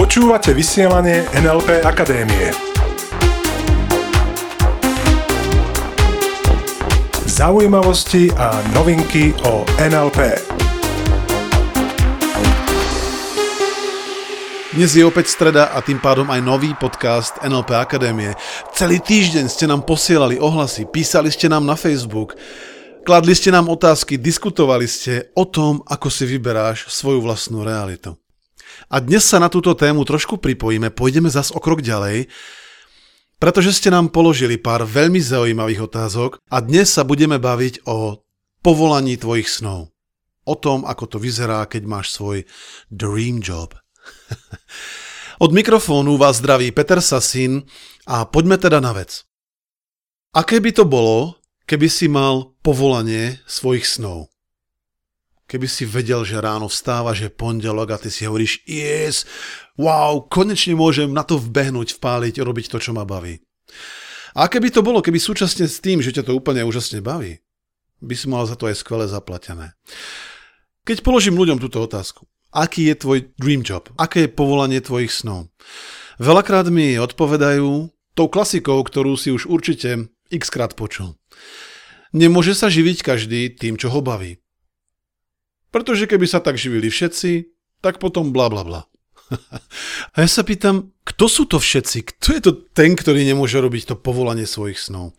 Počúvate vysielanie NLP Akadémie. Zaujímavosti a novinky o NLP. Dnes je opäť streda a tým pádom aj nový podcast NLP Akadémie. Celý týždeň ste nám posielali ohlasy, písali ste nám na Facebook, kladli ste nám otázky, diskutovali ste o tom, ako si vyberáš svoju vlastnú realitu. A dnes sa na túto tému trošku pripojíme, pôjdeme zas o krok ďalej pretože ste nám položili pár veľmi zaujímavých otázok a dnes sa budeme baviť o povolaní tvojich snov. O tom, ako to vyzerá, keď máš svoj dream job. Od mikrofónu vás zdraví Peter Sasin a poďme teda na vec. Aké by to bolo, keby si mal povolanie svojich snov? Keby si vedel, že ráno vstáva, že pondelok a ty si hovoríš, yes, wow, konečne môžem na to vbehnúť, vpáliť, robiť to, čo ma baví. A keby to bolo, keby súčasne s tým, že ťa to úplne úžasne baví, by si mal za to aj skvele zaplatené. Keď položím ľuďom túto otázku, aký je tvoj dream job, aké je povolanie tvojich snov, veľakrát mi odpovedajú tou klasikou, ktorú si už určite x krát počul. Nemôže sa živiť každý tým, čo ho baví. Pretože keby sa tak živili všetci, tak potom bla bla bla. A ja sa pýtam, kto sú to všetci? Kto je to ten, ktorý nemôže robiť to povolanie svojich snov?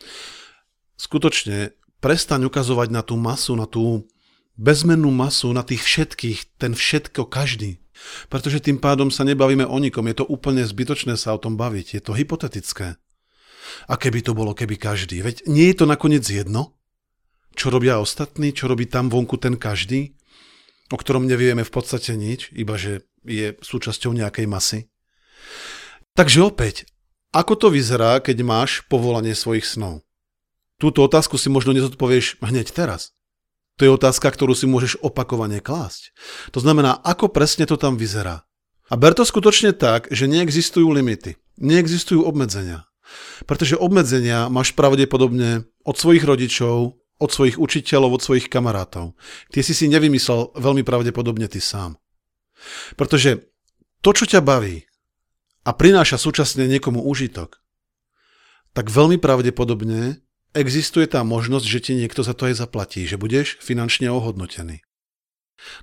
Skutočne, prestaň ukazovať na tú masu, na tú bezmennú masu, na tých všetkých, ten všetko, každý. Pretože tým pádom sa nebavíme o nikom, je to úplne zbytočné sa o tom baviť, je to hypotetické. A keby to bolo, keby každý, veď nie je to nakoniec jedno? Čo robia ostatní, čo robí tam vonku ten každý? o ktorom nevieme v podstate nič, iba že je súčasťou nejakej masy. Takže opäť, ako to vyzerá, keď máš povolanie svojich snov? Túto otázku si možno nezodpovieš hneď teraz. To je otázka, ktorú si môžeš opakovane klásť. To znamená, ako presne to tam vyzerá. A ber to skutočne tak, že neexistujú limity, neexistujú obmedzenia. Pretože obmedzenia máš pravdepodobne od svojich rodičov, od svojich učiteľov, od svojich kamarátov. Tie si si nevymyslel veľmi pravdepodobne ty sám. Pretože to, čo ťa baví a prináša súčasne niekomu užitok, tak veľmi pravdepodobne existuje tá možnosť, že ti niekto za to aj zaplatí, že budeš finančne ohodnotený.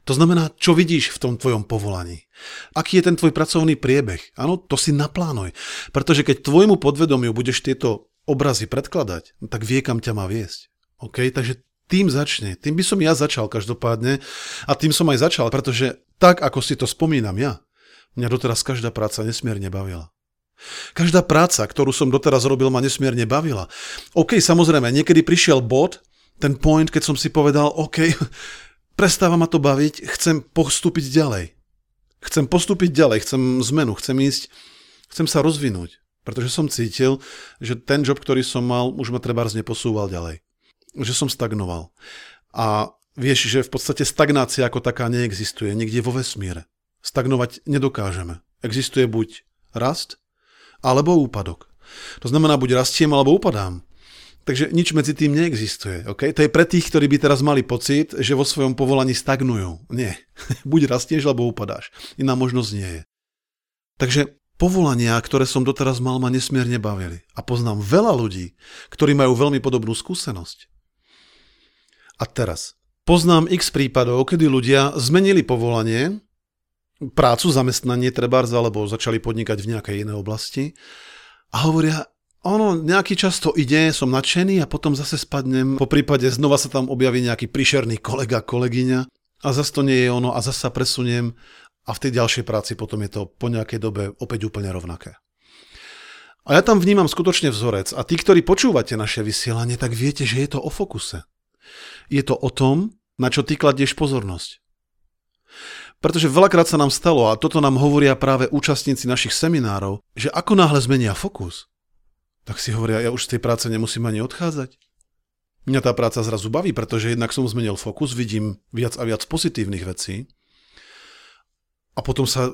To znamená, čo vidíš v tom tvojom povolaní. Aký je ten tvoj pracovný priebeh? Áno, to si naplánuj. Pretože keď tvojmu podvedomiu budeš tieto obrazy predkladať, tak vie, kam ťa má viesť. OK, takže tým začne. Tým by som ja začal každopádne a tým som aj začal, pretože tak, ako si to spomínam ja, mňa doteraz každá práca nesmierne bavila. Každá práca, ktorú som doteraz robil, ma nesmierne bavila. OK, samozrejme, niekedy prišiel bod, ten point, keď som si povedal, OK, prestáva ma to baviť, chcem postúpiť ďalej. Chcem postúpiť ďalej, chcem zmenu, chcem ísť, chcem sa rozvinúť. Pretože som cítil, že ten job, ktorý som mal, už ma trebárs neposúval ďalej že som stagnoval. A vieš, že v podstate stagnácia ako taká neexistuje niekde vo vesmíre. Stagnovať nedokážeme. Existuje buď rast, alebo úpadok. To znamená, buď rastiem, alebo upadám. Takže nič medzi tým neexistuje. Okay? To je pre tých, ktorí by teraz mali pocit, že vo svojom povolaní stagnujú. Nie. Buď rastieš, alebo upadáš. Iná možnosť nie je. Takže povolania, ktoré som doteraz mal, ma nesmierne bavili. A poznám veľa ľudí, ktorí majú veľmi podobnú skúsenosť. A teraz, poznám x prípadov, kedy ľudia zmenili povolanie, prácu, zamestnanie trebárs, alebo začali podnikať v nejakej inej oblasti a hovoria, ono, nejaký čas to ide, som nadšený a potom zase spadnem, po prípade znova sa tam objaví nejaký príšerný kolega, kolegyňa a zase to nie je ono a zase sa presuniem a v tej ďalšej práci potom je to po nejakej dobe opäť úplne rovnaké. A ja tam vnímam skutočne vzorec a tí, ktorí počúvate naše vysielanie, tak viete, že je to o fokuse je to o tom, na čo ty kladieš pozornosť. Pretože veľakrát sa nám stalo, a toto nám hovoria práve účastníci našich seminárov, že ako náhle zmenia fokus, tak si hovoria, ja už z tej práce nemusím ani odchádzať. Mňa tá práca zrazu baví, pretože jednak som zmenil fokus, vidím viac a viac pozitívnych vecí a potom sa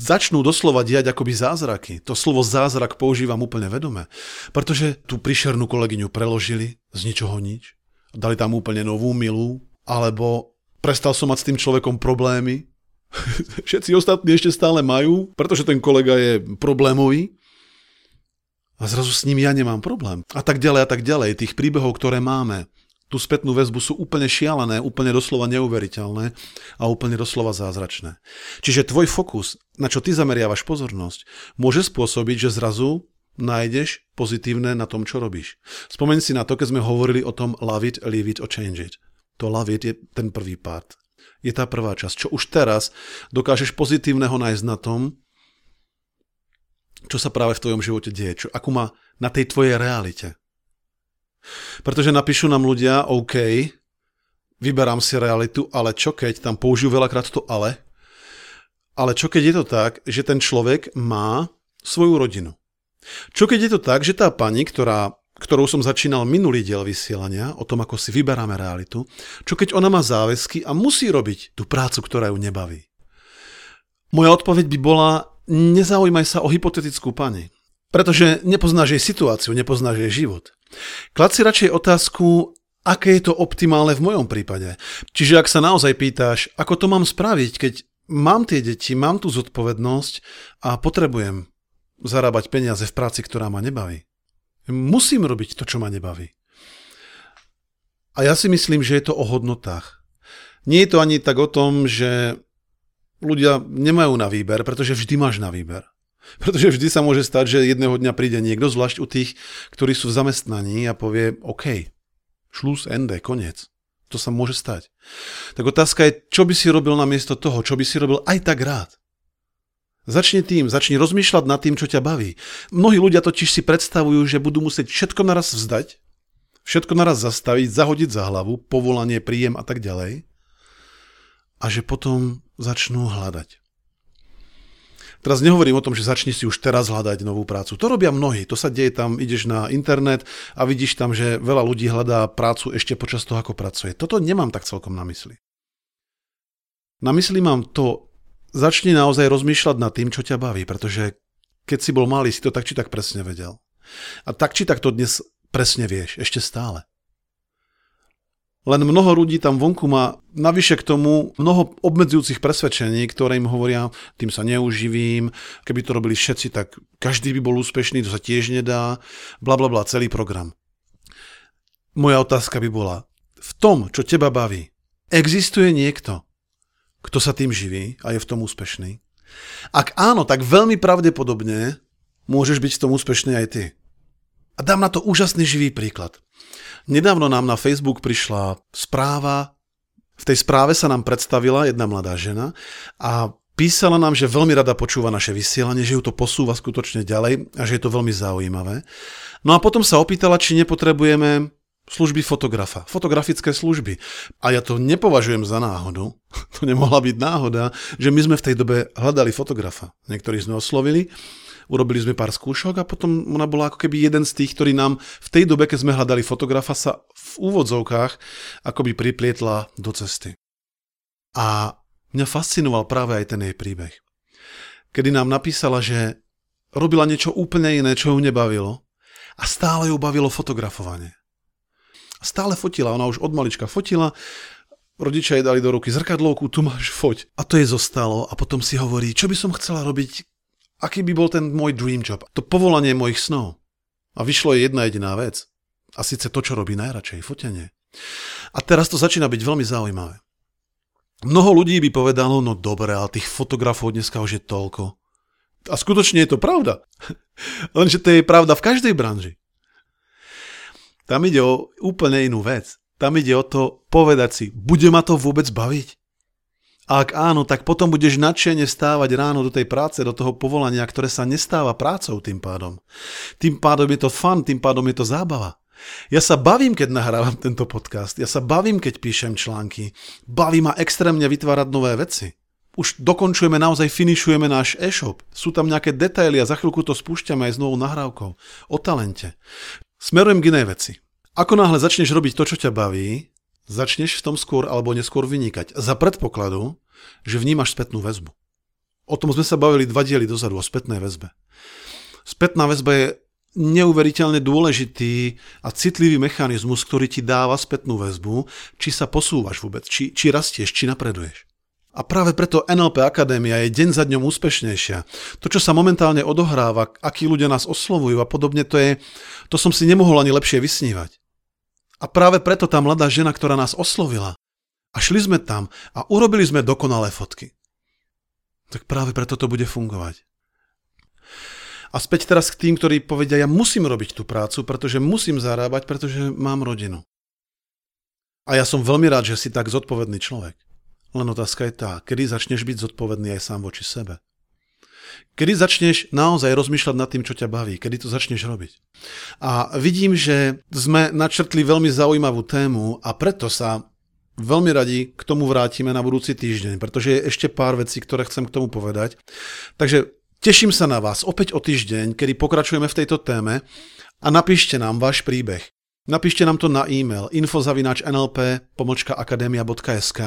začnú doslova diať akoby zázraky. To slovo zázrak používam úplne vedome, pretože tú príšernú kolegyňu preložili z ničoho nič dali tam úplne novú milu, alebo prestal som mať s tým človekom problémy, Všetci ostatní ešte stále majú, pretože ten kolega je problémový. A zrazu s ním ja nemám problém. A tak ďalej a tak ďalej. Tých príbehov, ktoré máme, tú spätnú väzbu sú úplne šialené, úplne doslova neuveriteľné a úplne doslova zázračné. Čiže tvoj fokus, na čo ty zameriavaš pozornosť, môže spôsobiť, že zrazu nájdeš pozitívne na tom, čo robíš. Spomeň si na to, keď sme hovorili o tom love it, leave it or change it. To love it je ten prvý part. Je tá prvá časť. Čo už teraz dokážeš pozitívneho nájsť na tom, čo sa práve v tvojom živote deje, čo, akú má na tej tvojej realite. Pretože napíšu nám ľudia, OK, vyberám si realitu, ale čo keď, tam použijú veľakrát to ale, ale čo keď je to tak, že ten človek má svoju rodinu. Čo keď je to tak, že tá pani, ktorá, ktorou som začínal minulý diel vysielania, o tom, ako si vyberáme realitu, čo keď ona má záväzky a musí robiť tú prácu, ktorá ju nebaví. Moja odpoveď by bola, nezaujímaj sa o hypotetickú pani. Pretože nepoznáš jej situáciu, nepoznáš jej život. Klad si radšej otázku, aké je to optimálne v mojom prípade. Čiže ak sa naozaj pýtaš, ako to mám spraviť, keď mám tie deti, mám tú zodpovednosť a potrebujem zarábať peniaze v práci, ktorá ma nebaví. Musím robiť to, čo ma nebaví. A ja si myslím, že je to o hodnotách. Nie je to ani tak o tom, že ľudia nemajú na výber, pretože vždy máš na výber. Pretože vždy sa môže stať, že jedného dňa príde niekto, zvlášť u tých, ktorí sú v zamestnaní a povie, OK, šlus, ende, koniec. To sa môže stať. Tak otázka je, čo by si robil namiesto toho, čo by si robil aj tak rád. Začni tým, začni rozmýšľať nad tým, čo ťa baví. Mnohí ľudia totiž si predstavujú, že budú musieť všetko naraz vzdať, všetko naraz zastaviť, zahodiť za hlavu, povolanie, príjem a tak ďalej a že potom začnú hľadať. Teraz nehovorím o tom, že začni si už teraz hľadať novú prácu. To robia mnohí. To sa deje tam, ideš na internet a vidíš tam, že veľa ľudí hľadá prácu ešte počas toho, ako pracuje. Toto nemám tak celkom na mysli. Na mysli mám to, začni naozaj rozmýšľať nad tým, čo ťa baví, pretože keď si bol malý, si to tak či tak presne vedel. A tak či tak to dnes presne vieš, ešte stále. Len mnoho ľudí tam vonku má navyše k tomu mnoho obmedzujúcich presvedčení, ktoré im hovoria, tým sa neuživím, keby to robili všetci, tak každý by bol úspešný, to sa tiež nedá, bla bla bla, celý program. Moja otázka by bola, v tom, čo teba baví, existuje niekto, kto sa tým živí a je v tom úspešný? Ak áno, tak veľmi pravdepodobne môžeš byť v tom úspešný aj ty. A dám na to úžasný živý príklad. Nedávno nám na Facebook prišla správa, v tej správe sa nám predstavila jedna mladá žena a písala nám, že veľmi rada počúva naše vysielanie, že ju to posúva skutočne ďalej a že je to veľmi zaujímavé. No a potom sa opýtala, či nepotrebujeme služby fotografa, fotografické služby. A ja to nepovažujem za náhodu, to nemohla byť náhoda, že my sme v tej dobe hľadali fotografa. Niektorí sme oslovili urobili sme pár skúšok a potom ona bola ako keby jeden z tých, ktorý nám v tej dobe, keď sme hľadali fotografa, sa v úvodzovkách akoby priplietla do cesty. A mňa fascinoval práve aj ten jej príbeh. Kedy nám napísala, že robila niečo úplne iné, čo ju nebavilo a stále ju bavilo fotografovanie. Stále fotila, ona už od malička fotila, rodičia jej dali do ruky zrkadlovku, tu máš foť. A to jej zostalo a potom si hovorí, čo by som chcela robiť, aký by bol ten môj dream job, to povolanie mojich snov. A vyšlo je jedna jediná vec. A síce to, čo robí najradšej, fotenie. A teraz to začína byť veľmi zaujímavé. Mnoho ľudí by povedalo, no dobre, ale tých fotografov dneska už je toľko. A skutočne je to pravda. Lenže to je pravda v každej branži. Tam ide o úplne inú vec. Tam ide o to povedať si, bude ma to vôbec baviť? A ak áno, tak potom budeš nadšene stávať ráno do tej práce, do toho povolania, ktoré sa nestáva prácou tým pádom. Tým pádom je to fun, tým pádom je to zábava. Ja sa bavím, keď nahrávam tento podcast, ja sa bavím, keď píšem články, baví ma extrémne vytvárať nové veci. Už dokončujeme, naozaj finišujeme náš e-shop. Sú tam nejaké detaily a za chvíľku to spúšťame aj s novou nahrávkou. O talente. Smerujem k inej veci. Ako náhle začneš robiť to, čo ťa baví, začneš v tom skôr alebo neskôr vynikať. Za predpokladu, že vnímaš spätnú väzbu. O tom sme sa bavili dva diely dozadu, o spätnej väzbe. Spätná väzba je neuveriteľne dôležitý a citlivý mechanizmus, ktorý ti dáva spätnú väzbu, či sa posúvaš vôbec, či, či rastieš, či napreduješ. A práve preto NLP Akadémia je deň za dňom úspešnejšia. To, čo sa momentálne odohráva, akí ľudia nás oslovujú a podobne, to je, to som si nemohol ani lepšie vysnívať. A práve preto tá mladá žena, ktorá nás oslovila, a šli sme tam a urobili sme dokonalé fotky. Tak práve preto to bude fungovať. A späť teraz k tým, ktorí povedia, ja musím robiť tú prácu, pretože musím zarábať, pretože mám rodinu. A ja som veľmi rád, že si tak zodpovedný človek. Len otázka je tá, kedy začneš byť zodpovedný aj sám voči sebe. Kedy začneš naozaj rozmýšľať nad tým, čo ťa baví, kedy to začneš robiť. A vidím, že sme načrtli veľmi zaujímavú tému a preto sa veľmi radi k tomu vrátime na budúci týždeň, pretože je ešte pár vecí, ktoré chcem k tomu povedať. Takže teším sa na vás opäť o týždeň, kedy pokračujeme v tejto téme a napíšte nám váš príbeh. Napíšte nám to na e-mail info.nlp.akademia.sk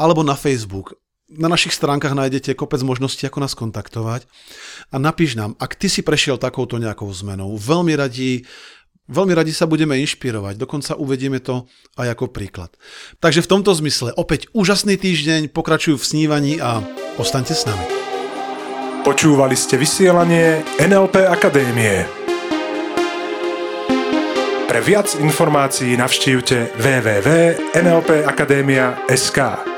alebo na Facebook. Na našich stránkach nájdete kopec možností, ako nás kontaktovať. A napíš nám, ak ty si prešiel takouto nejakou zmenou, veľmi radi Veľmi radi sa budeme inšpirovať, dokonca uvedieme to aj ako príklad. Takže v tomto zmysle opäť úžasný týždeň, pokračujú v snívaní a ostaňte s nami. Počúvali ste vysielanie NLP Akadémie. Pre viac informácií navštívte www.nlpakademia.sk.